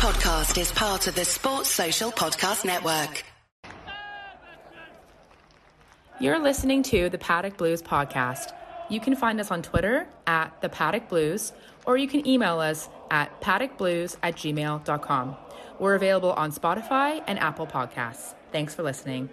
podcast is part of the Sports Social Podcast Network. You're listening to the Paddock Blues podcast. You can find us on Twitter at the Paddock Blues, or you can email us at paddockblues at gmail.com. We're available on Spotify and Apple Podcasts. Thanks for listening.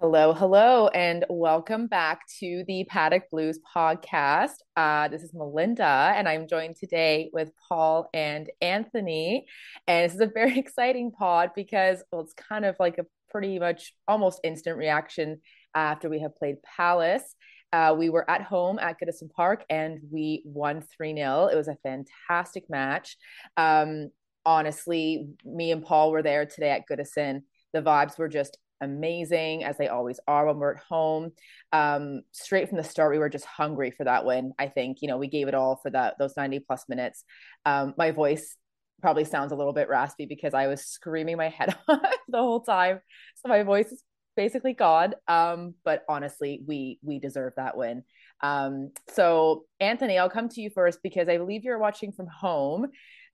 Hello, hello, and welcome back to the Paddock Blues podcast. Uh, this is Melinda, and I'm joined today with Paul and Anthony. And this is a very exciting pod because, well, it's kind of like a pretty much almost instant reaction after we have played Palace. Uh, we were at home at Goodison Park and we won 3 0. It was a fantastic match. Um, honestly, me and Paul were there today at Goodison. The vibes were just amazing as they always are when we're at home. Um, straight from the start, we were just hungry for that win. I think you know we gave it all for that those ninety plus minutes. Um, my voice probably sounds a little bit raspy because I was screaming my head off the whole time, so my voice is basically gone. Um, but honestly, we we deserve that win. Um, so Anthony, I'll come to you first because I believe you're watching from home.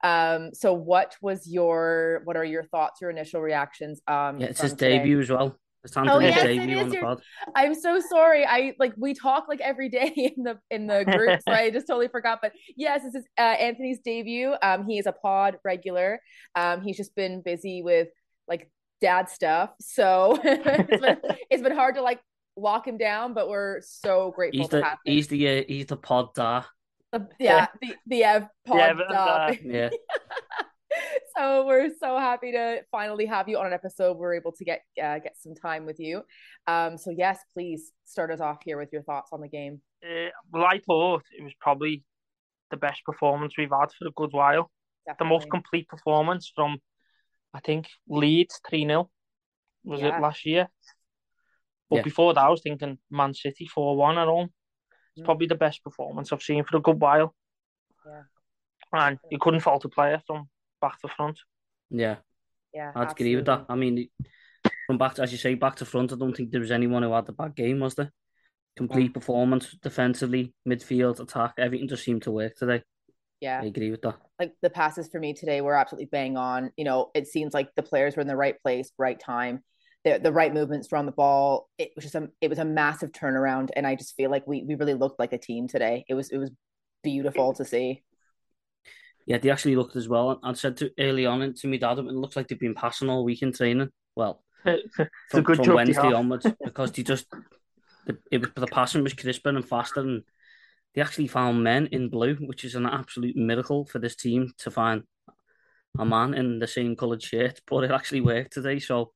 Um, so what was your what are your thoughts, your initial reactions? Um, yeah, it's his today? debut as well. It's oh, yes, debut on the pod. I'm so sorry. I like we talk like every day in the in the group, so I just totally forgot. But yes, this is uh, Anthony's debut. Um, he is a pod regular. Um, he's just been busy with like dad stuff, so it's, been, it's been hard to like lock him down. But we're so grateful he's the, have him. He's the uh, he's the pod da. The, yeah, the the Ev pod yeah, yeah. so we're so happy to finally have you on an episode. We're able to get uh, get some time with you. Um, so yes, please start us off here with your thoughts on the game. Uh, well, I thought it was probably the best performance we've had for a good while. Definitely. The most complete performance from, I think, Leeds three 0 was yeah. it last year? But yeah. before that, I was thinking Man City four one at home. It's probably the best performance I've seen for a good while. Yeah. And you couldn't fault a player from back to front. Yeah. Yeah. I'd absolutely. agree with that. I mean, from back to, as you say, back to front, I don't think there was anyone who had a bad game, was there? Complete yeah. performance defensively, midfield, attack, everything just seemed to work today. Yeah. I agree with that. Like the passes for me today were absolutely bang on. You know, it seems like the players were in the right place, right time the, the right movements from the ball. It was just a it was a massive turnaround, and I just feel like we we really looked like a team today. It was it was beautiful to see. Yeah, they actually looked as well. I said to early on and to me dad, it looks like they've been passing all week in training. Well, from, from Wednesday onwards because they just the, it was the passing was crisper and faster, and they actually found men in blue, which is an absolute miracle for this team to find a man in the same coloured shirt. But it actually worked today, so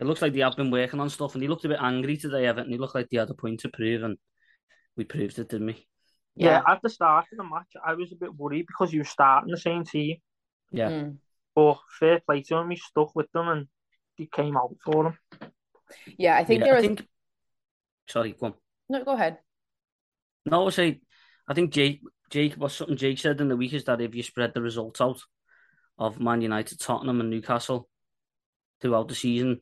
it looks like they have been working on stuff, and he looked a bit angry today, Everton. He looked like they had a point to prove, and we proved it, didn't we? Yeah, yeah at the start of the match, I was a bit worried because you were starting the same team. Yeah. Mm. But fair play to him, he stuck with them and he came out for them. Yeah, I think yeah, there was. Think... Sorry, go on. No, go ahead. No, I say, I think Jake, Jake was something Jake said in the week is that if you spread the results out of Man United, Tottenham, and Newcastle throughout the season,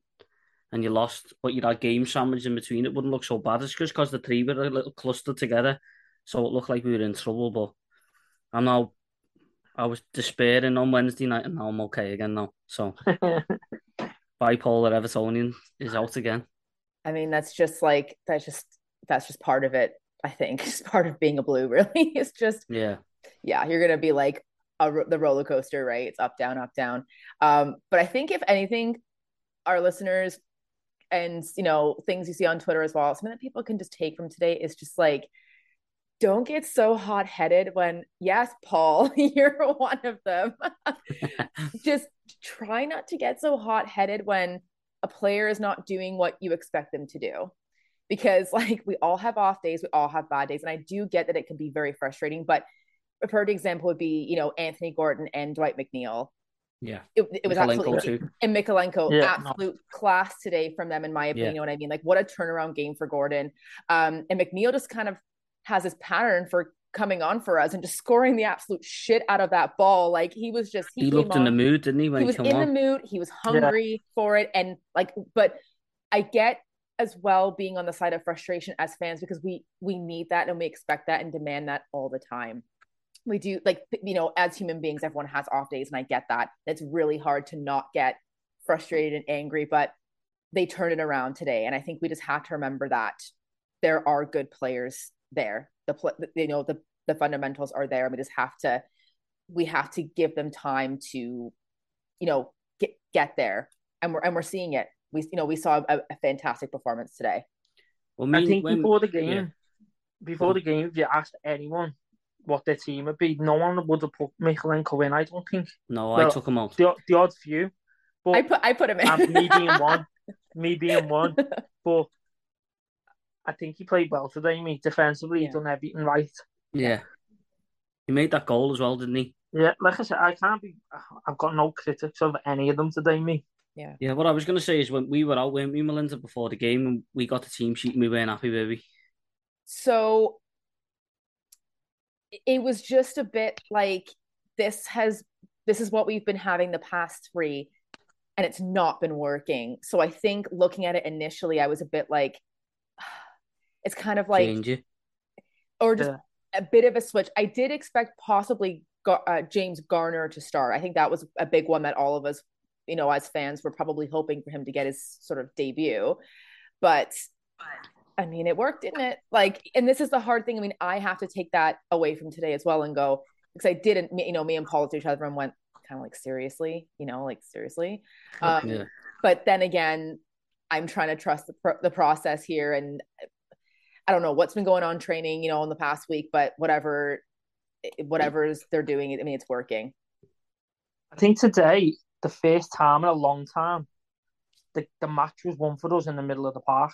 and you lost, but you had game sandwich in between, it wouldn't look so bad. It's just because the three were a little clustered together, so it looked like we were in trouble. But I'm now, I was despairing on Wednesday night, and now I'm okay again now. So bipolar Evertonian is out again. I mean, that's just like that's just that's just part of it. I think it's part of being a blue. Really, it's just yeah, yeah. You're gonna be like a, the roller coaster, right? It's up, down, up, down. Um, but I think if anything, our listeners and you know things you see on twitter as well something that people can just take from today is just like don't get so hot-headed when yes paul you're one of them. Just try not to get so hot-headed when a player is not doing what you expect them to do. Because like we all have off days we all have bad days and i do get that it can be very frustrating but a perfect example would be you know anthony gordon and dwight mcneil yeah, it, it was absolutely too. and Mykolenko, yeah, absolute no. class today from them, in my opinion. Yeah. You know what I mean? Like, what a turnaround game for Gordon. Um, and McNeil just kind of has this pattern for coming on for us and just scoring the absolute shit out of that ball. Like he was just he, he looked on. in the mood, didn't he? When he, was in on? the mood. He was hungry yeah. for it, and like, but I get as well being on the side of frustration as fans because we we need that and we expect that and demand that all the time. We do like you know as human beings everyone has off days and i get that. It's really hard to not get frustrated and angry but they turn it around today and i think we just have to remember that there are good players there. The you know the the fundamentals are there we just have to we have to give them time to you know get get there. And we're and we're seeing it. We you know we saw a, a fantastic performance today. Well I think when, before the game yeah. before the game if you asked anyone what their team would be. No one would have put Mykolenko in, I don't think. No, well, I took him out. The, the odd few. But I put I put him in. me being one. Me being one. But I think he played well today, me. Defensively, yeah. he done everything right. Yeah. He made that goal as well, didn't he? Yeah, like I said, I can't be. I've got no critics of any of them today, me. Yeah. Yeah, what I was going to say is when we were out, when we Melinda before the game, and we got the team sheet and we weren't happy, baby. So it was just a bit like this has this is what we've been having the past three and it's not been working. So i think looking at it initially i was a bit like it's kind of like or just yeah. a bit of a switch. I did expect possibly uh, james garner to start i think that was a big one that all of us you know as fans were probably hoping for him to get his sort of debut. But I mean, it worked, didn't it? Like, and this is the hard thing. I mean, I have to take that away from today as well and go because I didn't, you know, me and Paul to each other and went kind of like seriously, you know, like seriously. Um, yeah. But then again, I'm trying to trust the pro- the process here, and I don't know what's been going on training, you know, in the past week, but whatever, whatever is they're doing, I mean, it's working. I think today, the first time in a long time, the, the match was won for us in the middle of the park.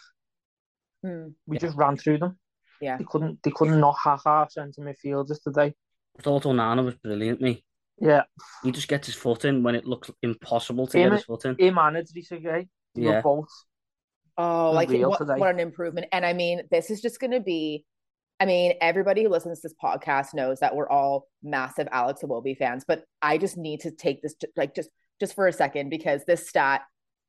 Mm. We yeah. just ran through them. Yeah. They couldn't they couldn't knock half our centre midfielders today. I thought Onana was brilliant, me. Yeah. He just gets his foot in when it looks impossible to him, get his foot in. Him and Idrissa Yeah. both. Oh, like what, what an improvement. And I mean, this is just gonna be I mean, everybody who listens to this podcast knows that we're all massive Alex Iwobi fans, but I just need to take this like just just for a second because this stat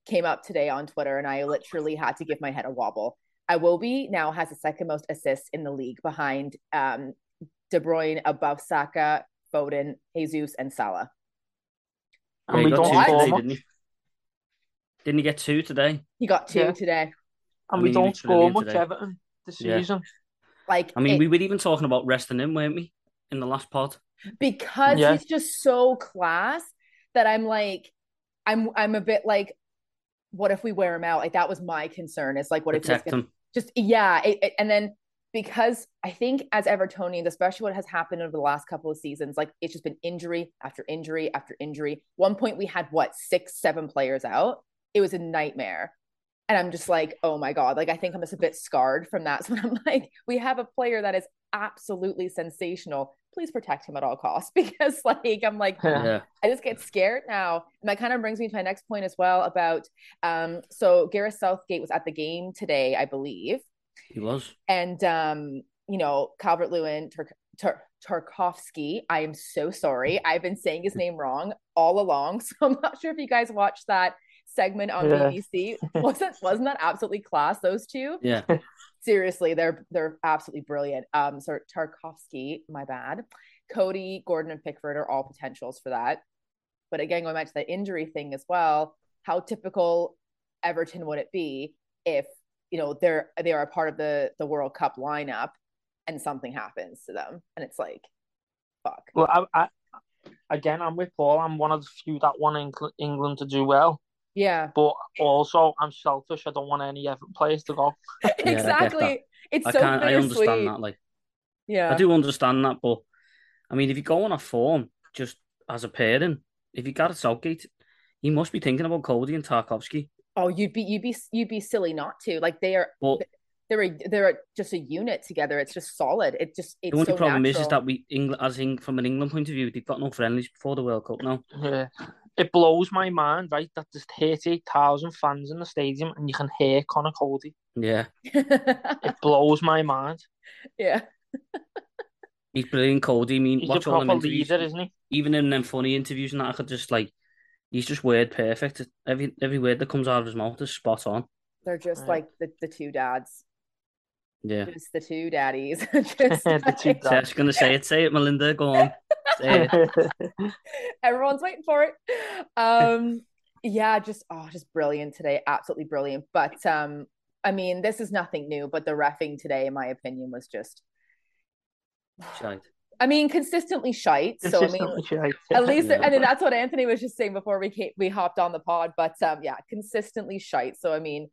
came up today on Twitter and I literally had to give my head a wobble. Iwobi now has the second most assists in the league behind um, De Bruyne, above Saka, Foden, Jesus, and Salah. And we got two today, didn't he? Didn't he get two today? He got two yeah. today. And I mean, we don't score much today. Everton this season. Like, I mean, it, we were even talking about resting him, weren't we, in the last pod? Because yeah. he's just so class that I'm like, I'm I'm a bit like, what if we wear him out? Like that was my concern. It's like, what Protect if him? Just yeah it, it, and then because i think as evertonians especially what has happened over the last couple of seasons like it's just been injury after injury after injury. One point we had what six seven players out? It was a nightmare. And i'm just like oh my god. Like i think i'm just a bit scarred from that. So i'm like we have a player that is absolutely sensational please protect him at all costs because like i'm like yeah. i just get scared now. And that kind of brings me to my next point as well about um so gareth southgate was at the game today i believe. He was. And um you know calvert lewin Tur- Tur- tarkowski i am so sorry. I've been saying his name wrong all along so i'm not sure if you guys watched that segment on yeah. bbc wasn't wasn't that absolutely class those two? Yeah seriously, they're they're absolutely brilliant. Um, so Tarkowski, my bad. Coady, Gordon, and Pickford are all potentials for that. But again, going back to the injury thing as well, how typical Everton would it be if you know they're they are a part of the the World Cup lineup and something happens to them, and it's like, fuck. Well, I, I again, I'm with Paul. I'm one of the few that want England to do well. Yeah. But also, I'm selfish. I don't want any other players to go. exactly. Yeah, it's I so can't, I understand that. Like, yeah, I do understand that. But I mean, if you go on a form just as a pairing, if you got a Southgate, you must be thinking about Coady and Tarkowski. Oh, you'd be you'd be you'd be silly not to. Like they are. Well, they're a, they're a, just a unit together. It's just solid. It just it's the only so problem natural. is is that we England as in, from an England point of view, they've got no friendlies before the World Cup now. Yeah, it blows my mind, right? That there's thirty thousand fans in the stadium and you can hear Conor Coady. Yeah, it blows my mind. Yeah, he's brilliant, Coady. I mean, he's watch a all proper leader, isn't he? Even in them funny interviews and that, I could just like, he's just word perfect. Every every word that comes out of his mouth is spot on. They're just right. like the the two dads. Yeah. Just the two daddies. just the two daddies. I was going to say it. Say it, Melinda. Go on. Everyone's waiting for it. Um, yeah, just oh, just brilliant today. Absolutely brilliant. But um, I mean, this is nothing new, but the refing today, in my opinion, was just shite. I mean, consistently shite. Consistently so I mean, shite. at least, yeah. and that's what Anthony was just saying before we came, we hopped on the pod. But um, yeah, consistently shite. So I mean,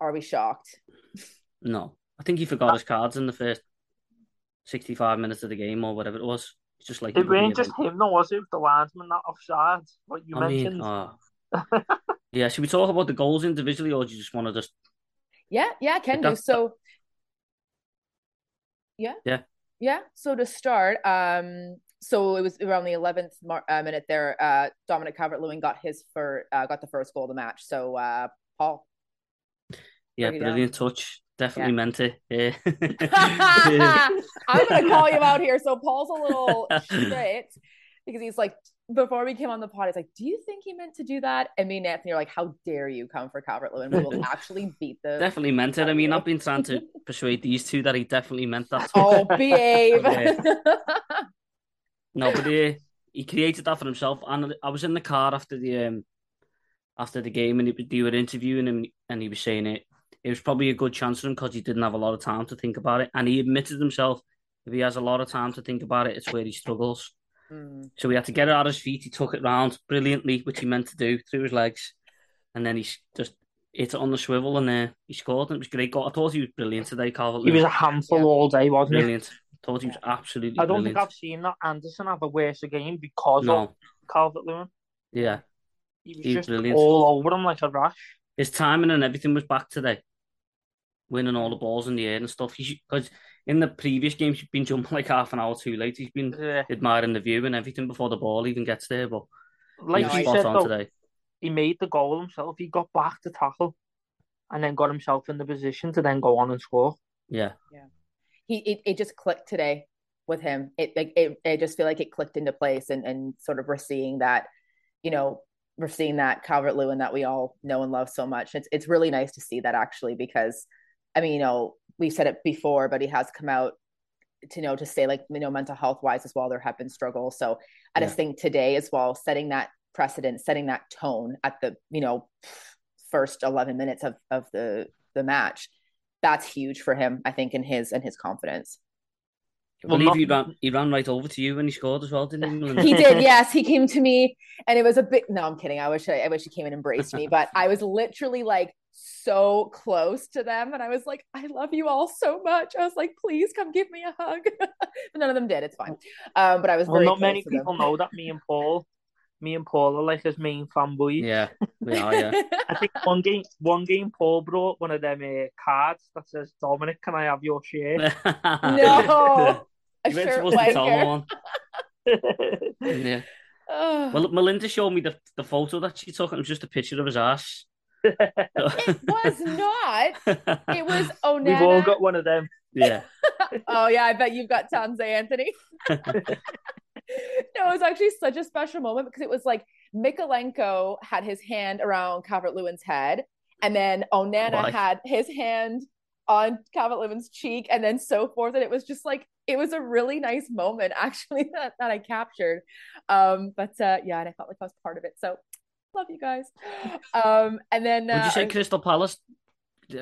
are we shocked? No, I think he forgot his cards in the first sixty-five minutes of the game or whatever it was. It's just like it wasn't just him, though, was it? The linesman that offside, what you I mentioned. Mean, uh, yeah, should we talk about the goals individually, or do you just want to just? Yeah, yeah, can do. So, yeah, yeah, yeah. So to start, um, so it was around the eleventh mar- uh, minute there. Uh, Dominic Calvert-Lewin got his for uh, got the first goal of the match. So, uh, Paul. Yeah, brilliant down. touch. Definitely yeah. meant it. Yeah. I'm gonna call you out here. So Paul's a little straight because he's like, before we came on the pod, he's like, "Do you think he meant to do that?" And me and Anthony are like, "How dare you come for Calvert Lewin? We will actually beat them." Definitely meant it. I mean, I've been trying to persuade these two that he definitely meant that. Oh, behave. no, but he, he created that for himself. And I was in the car after the um after the game, and he, they were interviewing him, and he was saying it. It was probably a good chance for him because he didn't have a lot of time to think about it, and he admitted himself. If he has a lot of time to think about it, it's where he struggles. Mm. So he had to get it out of his feet. He took it round brilliantly, which he meant to do through his legs, and then he just hit it on the swivel and uh, he scored. And it was great goal. I thought he was brilliant today, Calvert. He was a handful yeah. all day, wasn't brilliant. he? Brilliant. I thought he was absolutely. Brilliant. I don't brilliant. think I've seen that Andersen have a worse game because no. of Calvert Lewin. Yeah, he was, he just brilliant. all over him like a rash. His timing and everything was back today. Winning all the balls in the air and stuff. Because in the previous games, he's been jumping like half an hour too late. He's been yeah. admiring the view and everything before the ball even gets there. But like you said, though, today. he made the goal himself. He got back to tackle, and then got himself in the position to then go on and score. Yeah, yeah. He it, it just clicked today with him. It like it, I just feel like it clicked into place, and and sort of we're seeing that, you know, we're seeing that Calvert Lewin that we all know and love so much. It's it's really nice to see that actually because, I mean, you know, we've said it before, but he has come out to know to say like you know mental health wise as well there have been struggles. So I yeah. just think today as well, setting that precedent, setting that tone at the you know first eleven minutes of of the the match, that's huge for him. I think in his and his confidence. I believe well, he ran he ran right over to you when he scored as well, didn't he? he did, yes. He came to me and it was a bit no, I'm kidding. I wish I, I wish he came and embraced me, but I was literally like so close to them and I was like, I love you all so much. I was like, please come give me a hug. but none of them did, it's fine. Um, but I was well, not many people know that me and Paul me and Paul are like his main fanboys. Yeah, we are. Yeah. I think one game, one game, Paul brought one of them uh, cards that says, "Dominic, can I have your share?" no, you weren't supposed to tell one. yeah. Well, Melinda showed me the, the photo that she took, and it was just a picture of his ass. It was not. It was oh We've all got one of them. Yeah. oh yeah, I bet you've got tons, eh, Anthony. no, it was actually such a special moment because it was like Mykolenko had his hand around Calvert Lewin's head, and then Onana Why? had his hand on Calvert Lewin's cheek, and then so forth. And it was just like it was a really nice moment actually that, that I captured. Um, but uh, yeah, and I felt like I was part of it. So love you guys. Um, and then uh, would you say I... Crystal Palace?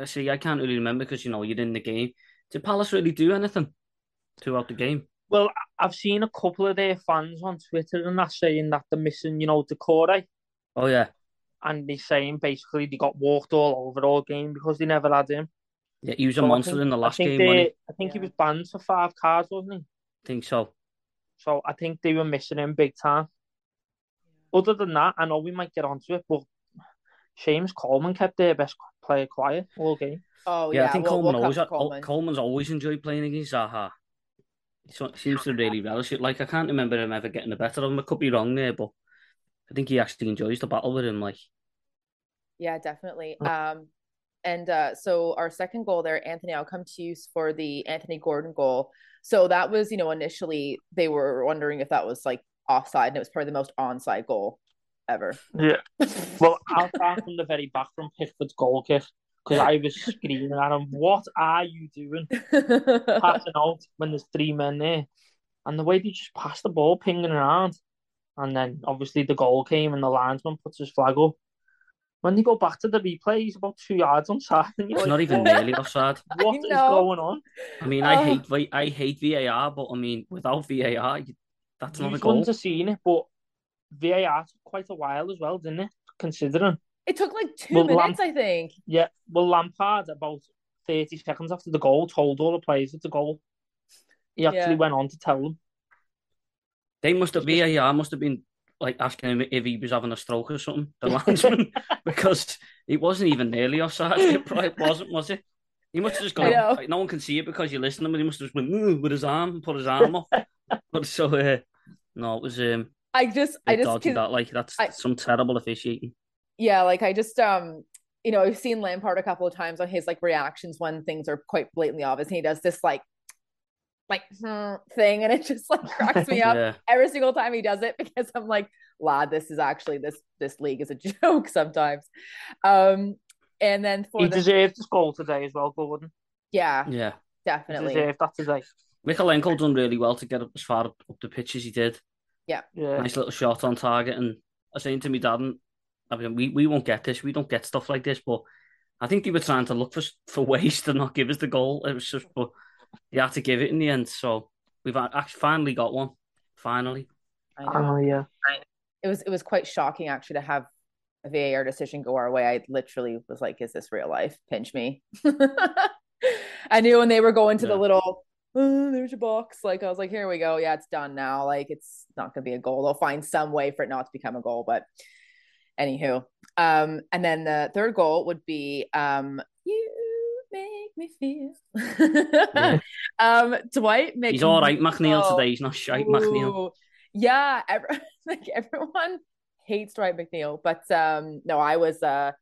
See, I can't really remember because you know you're in the game. Did Palace really do anything throughout the game? Well, I've seen a couple of their fans on Twitter and that saying that they're missing, you know, Doucouré. Oh yeah. And they're saying basically they got walked all over all game because they never had him. Yeah, he was a monster think, in the last game. They, I think yeah. he was banned for five cards, wasn't he? I think so. So I think they were missing him big time. Other than that, I know we might get onto it, but James Coleman kept their best player quiet all game. Oh yeah, yeah I think we'll, Coleman we'll always Coleman. Coleman's always enjoyed playing against Zaha. He seems to really relish it. Like I can't remember him ever getting the better of him. I could be wrong there, but I think he actually enjoys the battle with him. Like, yeah, definitely. Um, and uh, so our second goal there, Anthony, I'll come to you for the Anthony Gordon goal. So that was, you know, initially they were wondering if that was like offside, and it was probably the most onside goal ever. Yeah. well, I'll start from the very back from Pickford's goal kick. because I was screaming at him, "What are you doing? Passing out when there's three men there." And the way they just passed the ball, pinging around, and then obviously the goal came, and the linesman puts his flag up. When they go back to the replay, he's about two yards onside. It's like, not even nearly offside. What is going on? I mean, I uh, hate I hate VAR, but I mean, without VAR, that's not a goal. Wouldn't have seen it, but VAR took quite a while as well, didn't it? Considering it took like two well, minutes, Lamp- I think. Yeah, well, Lampard about thirty seconds after the goal told all the players it's a goal. He actually yeah. went on to tell them. They must have VAR must have been like asking him if he was having a stroke or something, the landsman, because it wasn't even nearly offside. It probably wasn't, was it? He must have just gone. Like, no one can see it because you're listening, but he must have just went with his arm and put his arm up. but so, uh, no, it was. um I just, I just that like that's I, some terrible officiating. Yeah, like I just, um, you know, I've seen Lampard a couple of times on his like reactions when things are quite blatantly obvious, and he does this like like hmm, thing and it just like cracks me up yeah. every single time he does it because I'm like, lad, this is actually this this league is a joke sometimes. Um and then for he the... deserved the goal today as well, Gordon. Yeah. Yeah. Definitely. He deserved that today. Mykolenko done really well to get up as far up, up the pitch as he did. Yeah. yeah. Nice little shot on target. And I was saying to me dad, and I mean, we, we won't get this. We don't get stuff like this. But I think they were trying to look for for ways to not give us the goal. It was just, but you had to give it in the end. So we've actually finally got one. Finally. Oh yeah. It was it was quite shocking actually to have a VAR decision go our way. I literally was like, "Is this real life? Pinch me." I knew when they were going to yeah. the little, oh, there's your box. Like I was like, "Here we go. Yeah, it's done now. Like it's not gonna be a goal. They'll find some way for it not to become a goal." But anywho, um, and then the third goal would be um, you make me feel. yeah. um, Dwight McNeil. He's all right, McNeil today. He's not shite, Ooh. McNeil. Yeah, every, like everyone hates Dwight McNeil, but um, no, I was. Uh,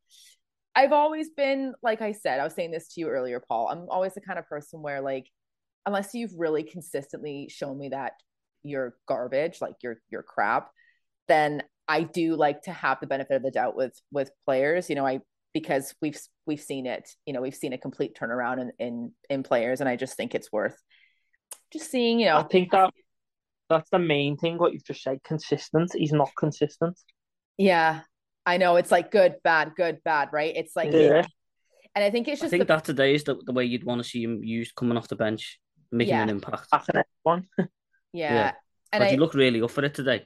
I've always been like I said. I was saying this to you earlier, Paul. I'm always the kind of person where like, unless you've really consistently shown me that you're garbage, like you're you're crap, then I do like to have the benefit of the doubt with with players. You know, I because we've we've seen it you know we've seen a complete turnaround in in, in players and i just think it's worth just seeing you know i think that that's the main thing what you've just said consistent he's not consistent yeah i know it's like good bad good bad right it's like yeah. and i think it's just i think the... that today is the, the way you'd want to see him used coming off the bench making yeah. an impact. That's an one. Yeah, yeah. and I, you look really up for it today.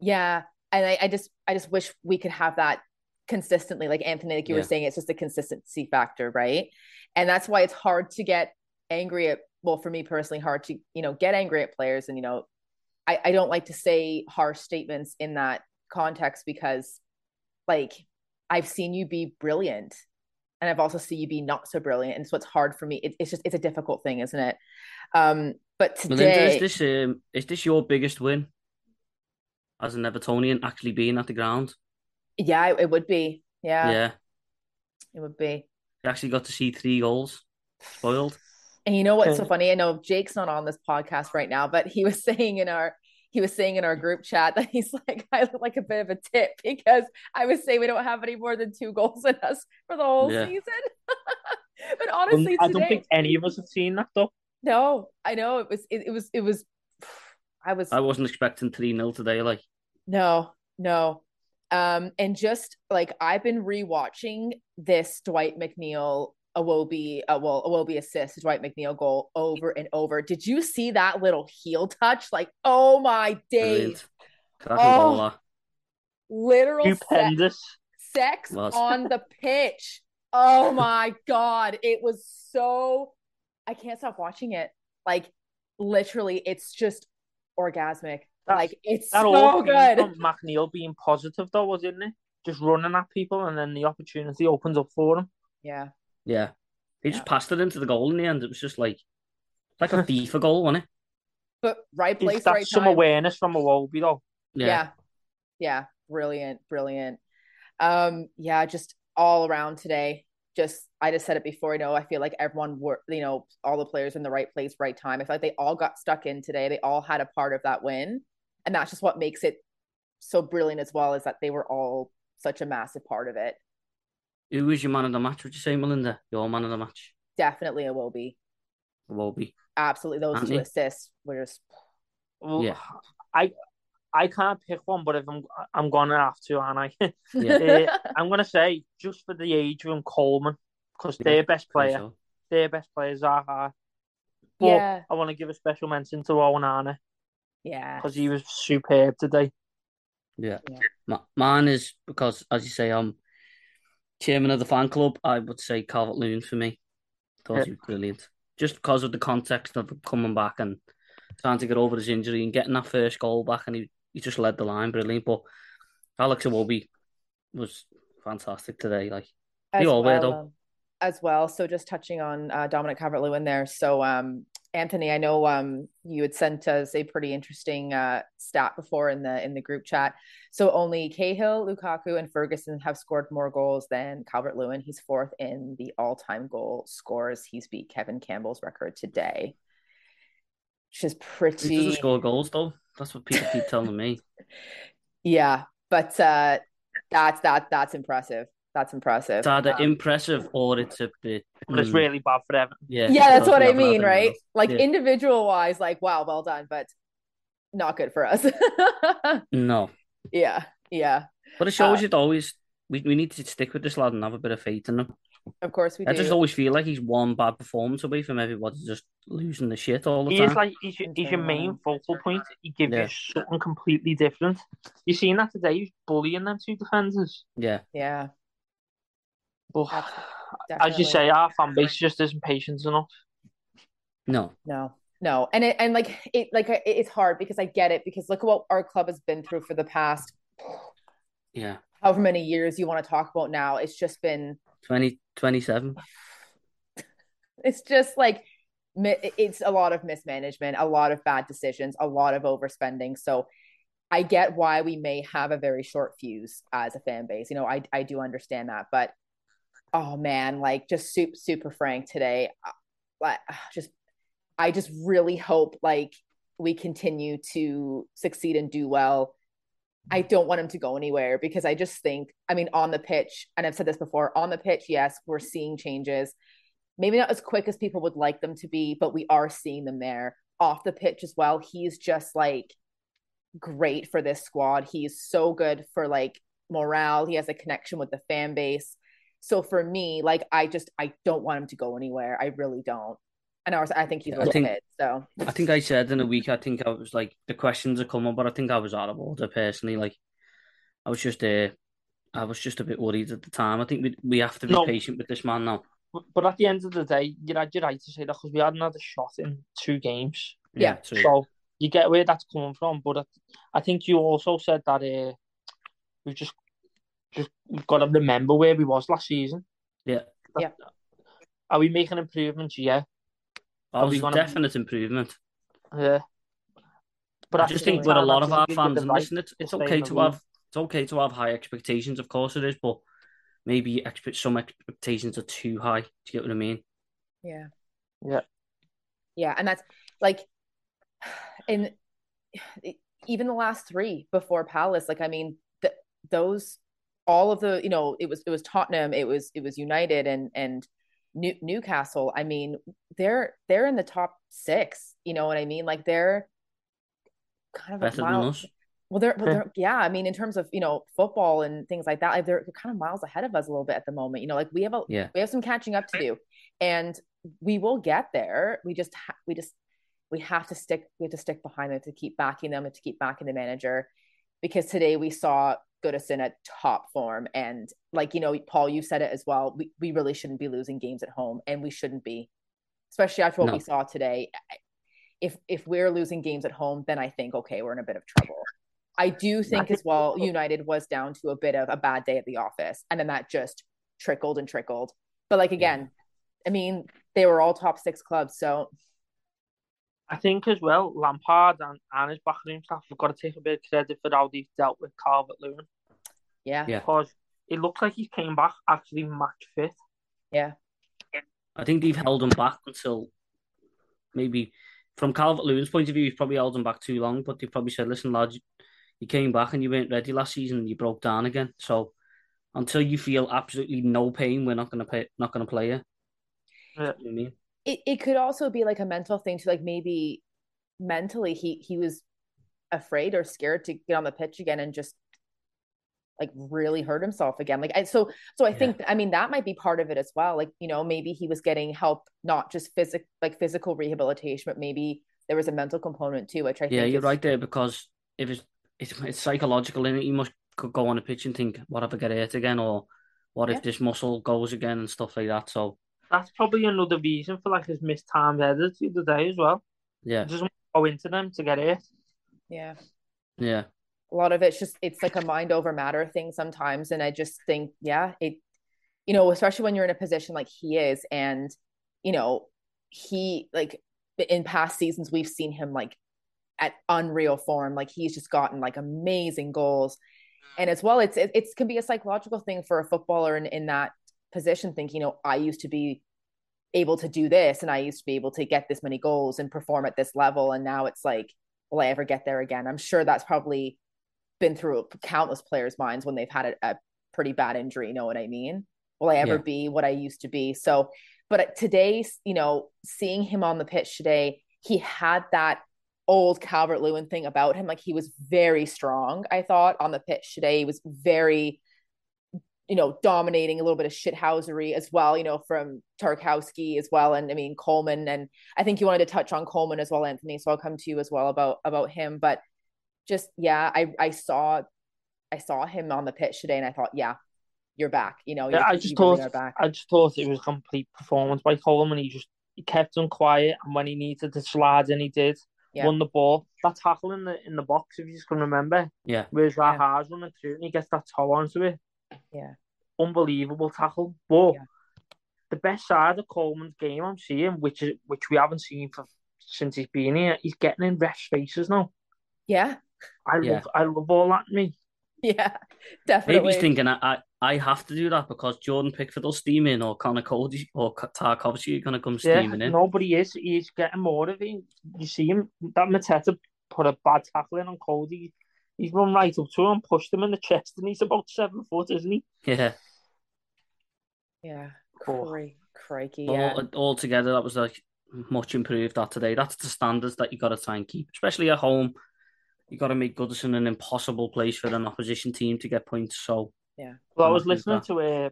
Yeah. And I, I just i just wish we could have that consistently. Like anthony like you yeah. were saying it's just a consistency factor right? And that's why it's hard to get angry at well for me personally hard to you know get angry at players. And you know i, I don't like to say harsh statements in that context because like i've seen you be brilliant and i've also seen you be not so brilliant and so it's hard for me it, it's just it's a difficult thing isn't it um but today Melinda, is this um, is this your biggest win as an evertonian actually being at the ground yeah, it, it would be. Yeah. Yeah. It would be. You actually got to see three goals spoiled. And you know what's so funny? I know Jake's not on this podcast right now, but he was saying in our he was saying in our group chat that he's like, I look like a bit of a tip because I was saying we don't have any more than two goals in us for the whole yeah. season. but honestly, I don't think any of us have seen that though. No, I know it was it, it was it was I was I wasn't expecting 3 0 today, like no, no. Um, and just like I've been rewatching this Dwight McNeil Iwobi, uh, well, Iwobi assist, Dwight McNeil goal over and over. Did you see that little heel touch? Like, oh my days. Oh, literal sex, sex on the pitch. Oh my God. It was so, I can't stop watching it. Like, literally, it's just orgasmic. That's, like it's that so good. McNeil being positive though, wasn't it? Just running at people and then the opportunity opens up for him. Yeah. Yeah. He just passed it into the goal in the end. It was just like like a FIFA goal, wasn't it? But right place, that's right some time. awareness from a Iwobi though. Yeah. yeah. Yeah. Brilliant. Brilliant. Um, yeah, just all around today. Just I just said it before, you know, I feel like everyone were, you know, all the players in the right place, right time. I feel like they all got stuck in today. They all had a part of that win and that's just what makes it so brilliant as well is that they were all such a massive part of it Who was your man of the match? Would you say, Melinda? Your man of the match? Definitely, it will be. It will be. Absolutely, those Anthony? two assists were just. Well, yeah. I I can't pick one, but if I'm I'm gonna have to, and I, yeah. uh, I'm gonna say just for the age of Coleman because yeah, their best player, so. their best players are. But yeah. I want to give a special mention to Onana. Yeah, because he was superb today. Yeah, yeah. mine is because, as you say, I'm chairman of the fan club. I would say Calvert Lewin for me. Thought yeah. he was brilliant, just because of the context of coming back and trying to get over his injury and getting that first goal back, and he he just led the line brilliant. But Alex Iwobi was fantastic today. Like as they all well, were though. Um, as well. So just touching on uh, Dominic Calvert Lewin there. So um, Anthony, I know um, you had sent us a pretty interesting uh, stat before in the in the group chat. So only Cahill, Lukaku, and Ferguson have scored more goals than Calvert Lewin. He's fourth in the all time goal scores. He's beat Kevin Campbell's record today, which is pretty. He doesn't score goals though. That's what people keep telling me. Yeah, but uh, that's that that's impressive. That's impressive. It's either um, impressive or it's a bit. But it's mm. really bad for them. Yeah, yeah, that's what I mean, right? Like yeah. individual wise, like wow, well done, but not good for us. no. Yeah, yeah. But it shows uh, you always we, we need to stick with this lad and have a bit of faith in him. Of course we I do. just always feel like he's one bad performance away from everybody just losing the shit all the he time. He's like he's your, he's your main focal point. He gives yeah. you something completely different. You seen that today? He's bullying them two defenders. Yeah. Yeah. But as you say, our fan base just isn't patient enough. No. No. No. And it and like it like it's hard because I get it because look at what our club has been through for the past yeah however many years you want to talk about now. It's just been 20, 27. It's just like it's a lot of mismanagement, a lot of bad decisions, a lot of overspending. So I get why we may have a very short fuse as a fan base. You know, I I do understand that, but oh man, like just super super frank today. Uh, like just I just really hope like we continue to succeed and do well I don't want him to go anywhere because I just think, I mean, on the pitch, and I've said this before, on the pitch, yes, we're seeing changes. Maybe not as quick as people would like them to be, but we are seeing them there. Off the pitch as well, he's just like great for this squad. He's so good for like morale. He has a connection with the fan base. So for me, like I just I don't want him to go anywhere. I really don't. And I was, I think he's a think, fit. So I think I said in a week. I think I was like the questions are coming, but I think I was out of order personally. Like I was just uh, I was just a bit worried at the time. I think we we have to be no. patient with this man now. But at the end of the day, you're, you're right to say that because we hadn't had a shot in two games. Yeah. yeah so you get where that's coming from. But I think you also said that uh, we've just just we've got to remember where we was last season. Yeah. yeah. Are we making improvements? Yeah. Oh, there's definite improvement. Yeah. But I just think with a lot of our fans, and listen, it's, it's okay to have it's okay to have high expectations, of course it is, but maybe expect some expectations are too high. Do you get what I mean? Yeah. Yeah. Yeah, and that's like in even the last three before Palace, like I mean, the, those all of the you know it was it was Tottenham, it was it was United and and New, Newcastle, I mean, they're they're in the top six. You know what I mean? Like they're kind of better mile. Well, they're, well, they're yeah. I mean, in terms of you know football and things like that, like they're, they're kind of miles ahead of us a little bit at the moment. You know, like we have a yeah. we have some catching up to do, and we will get there. We just ha- we just we have to stick we have to stick behind them to keep backing them and to keep backing the manager, because today we saw Goodison at top form. And like, you know, Paul, you said it as well. We, we really shouldn't be losing games at home and we shouldn't be, especially after what no. we saw today. If if we're losing games at home, then I think okay, we're in a bit of trouble. I do think as well, United was down to a bit of a bad day at the office, and then that just trickled and trickled. But like again, I mean, they were all top six clubs, so I think as well, Lampard and, and his backroom staff have got to take a bit of credit for how they've dealt with Calvert Lewin. Yeah. yeah. Because it looks like he came back actually match fit. Yeah. I think they've held him back until maybe from Calvert Lewin's point of view, he's probably held him back too long, but they probably said, listen, lads, you came back and you weren't ready last season and you broke down again. So until you feel absolutely no pain, we're not gonna pay not gonna play you. Yeah. You know I mean? It it could also be like a mental thing to like maybe mentally he he was afraid or scared to get on the pitch again and just like really hurt himself again. Like I, so so i yeah. think i mean that might be part of it as well. Like you know maybe he was getting help not just physical like physical rehabilitation but maybe there was a mental component too which i yeah you're is... right there because if it's it's, it's psychological and it? you must go on a pitch and think what if i get hurt again? or what if this muscle goes again? and stuff like that. So that's probably another reason for like his missed time edits the other day as well. Yeah. Just go into them to get it. Yeah. Yeah. A lot of it's just it's like a mind over matter thing sometimes and i just think yeah it you know especially when you're in a position like he is and you know he like in past seasons we've seen him like at unreal form. Like he's just gotten like amazing goals. And as well it's it, it can be a psychological thing for a footballer in, in that position thinking you know i used to be able to do this and i used to be able to get this many goals and perform at this level and now it's like will i ever get there again i'm sure that's probably been through countless players' minds when they've had a, a pretty bad injury. You know what I mean? Will I ever yeah. be what I used to be? So, but today, you know, seeing him on the pitch today, he had that old Calvert Lewin thing about him. Like he was very strong, I thought, on the pitch today. He was very, you know, dominating a little bit of shithousery as well, you know, from Tarkowski as well. And I mean Coleman. And I think you wanted to touch on Coleman as well, Anthony. So I'll come to you as well about about him. But just yeah, I I saw I saw him on the pitch today, and I thought, yeah, you're back. You know, yeah, I just thought really I just thought it was a complete performance by Coleman. He just he kept him quiet, and when he needed to slide in, he did. Yeah. Won the ball. That tackle in the in the box, if you just can remember. Yeah. Where's that yeah. hard running through, and he gets that toe onto it. Yeah. Unbelievable tackle, but. Yeah. The best side of Coleman's game I'm seeing, which is which we haven't seen for since he's been here, he's getting in refs' faces now. Yeah, I yeah. love I love all that me. Yeah, definitely. Maybe he's thinking I, I, I have to do that because Jordan Pickford will steam in or Conor Coady or Tarkowski are going to come steaming yeah, in. Nobody is. He's getting more of it. You see him. That Mateta put a bad tackle in on Coady. He's run right up to him, and pushed him in the chest, and he's about seven foot, isn't he? Yeah. Yeah. Cray, crikey. Yeah. All, all together, that was like much improved that today. That's the standards that you got to try and keep, especially at home you got to make Goodison an impossible place for an opposition team to get points. So yeah. Well, I was listening to uh,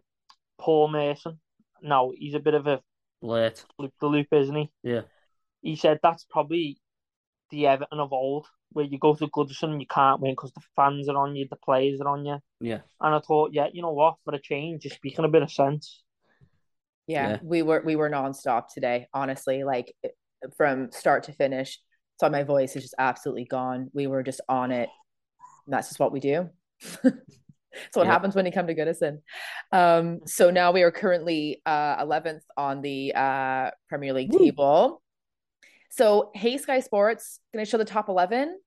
Paul Mason. No, he's a bit of a late loop the loop, isn't he? Yeah. He said that's probably the Everton of old, where you go to Goodison and you can't win because the fans are on you, the players are on you. Yeah. And I thought, yeah, you know what? For a change, you're speaking a bit of sense. Yeah, yeah, we were we were nonstop today. Honestly, like from start to finish so my voice is just absolutely gone. We were just on it. And that's just what we do. so what yeah. happens when you come to Goodison. Um, so now we are currently uh, 11th on the uh, Premier League Woo. table. So hey, Sky Sports, going to show the top 11?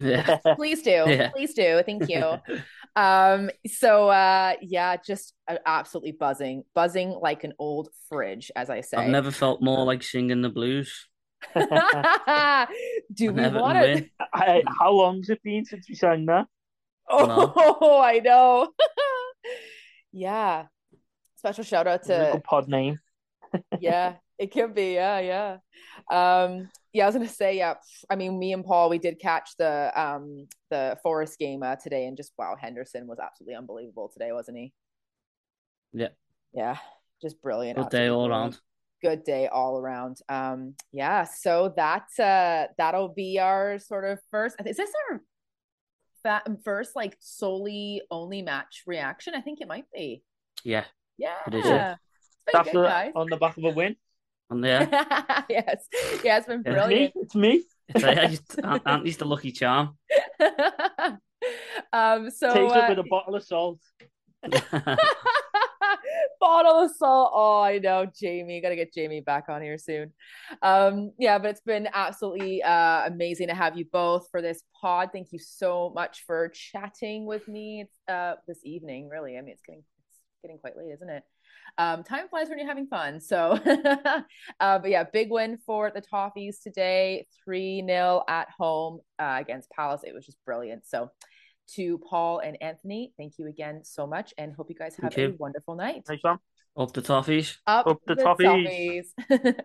Yeah. Please do. Yeah. Please do. Thank you. um, so uh, yeah, just uh, absolutely buzzing, buzzing like an old fridge, as I say. I've never felt more like singing the blues. Do we want it? How long's it been since we sang that? Oh, no. I know. yeah. Special shout out to pod name. yeah, it could be. Yeah, yeah. Um, yeah, I was gonna say, yeah. I mean, me and Paul, we did catch the um the Forest game uh, today, and just wow, Henderson was absolutely unbelievable today, wasn't he? Yeah. Yeah, just brilliant. Good day all around good day all around. Um, yeah, so that uh, that'll be our sort of first. Is this our fa- first like solely only match reaction? I think it might be. Yeah. Yeah. It is. Yeah. That's good, the, on the back of a win. On there. yes. Yeah, it's been brilliant. It's me. It's me. It's Auntie's the lucky charm. um. So takes uh, it with a bottle of salt bottle of salt. Oh, I know, Jamie. Got to get Jamie back on here soon. Um, yeah, but it's been absolutely uh, amazing to have you both for this pod. Thank you so much for chatting with me uh, this evening. Really, I mean, it's getting it's getting quite late, isn't it? Um, time flies when you're having fun. So, uh, but yeah, big win for the Toffees today, three 0 at home uh, against Palace. It was just brilliant. So to Paul and Anthony, thank you again so much and hope you guys have a wonderful night. Thanks, Sam. Up the toffees. Up, Up the, the toffees. toffees.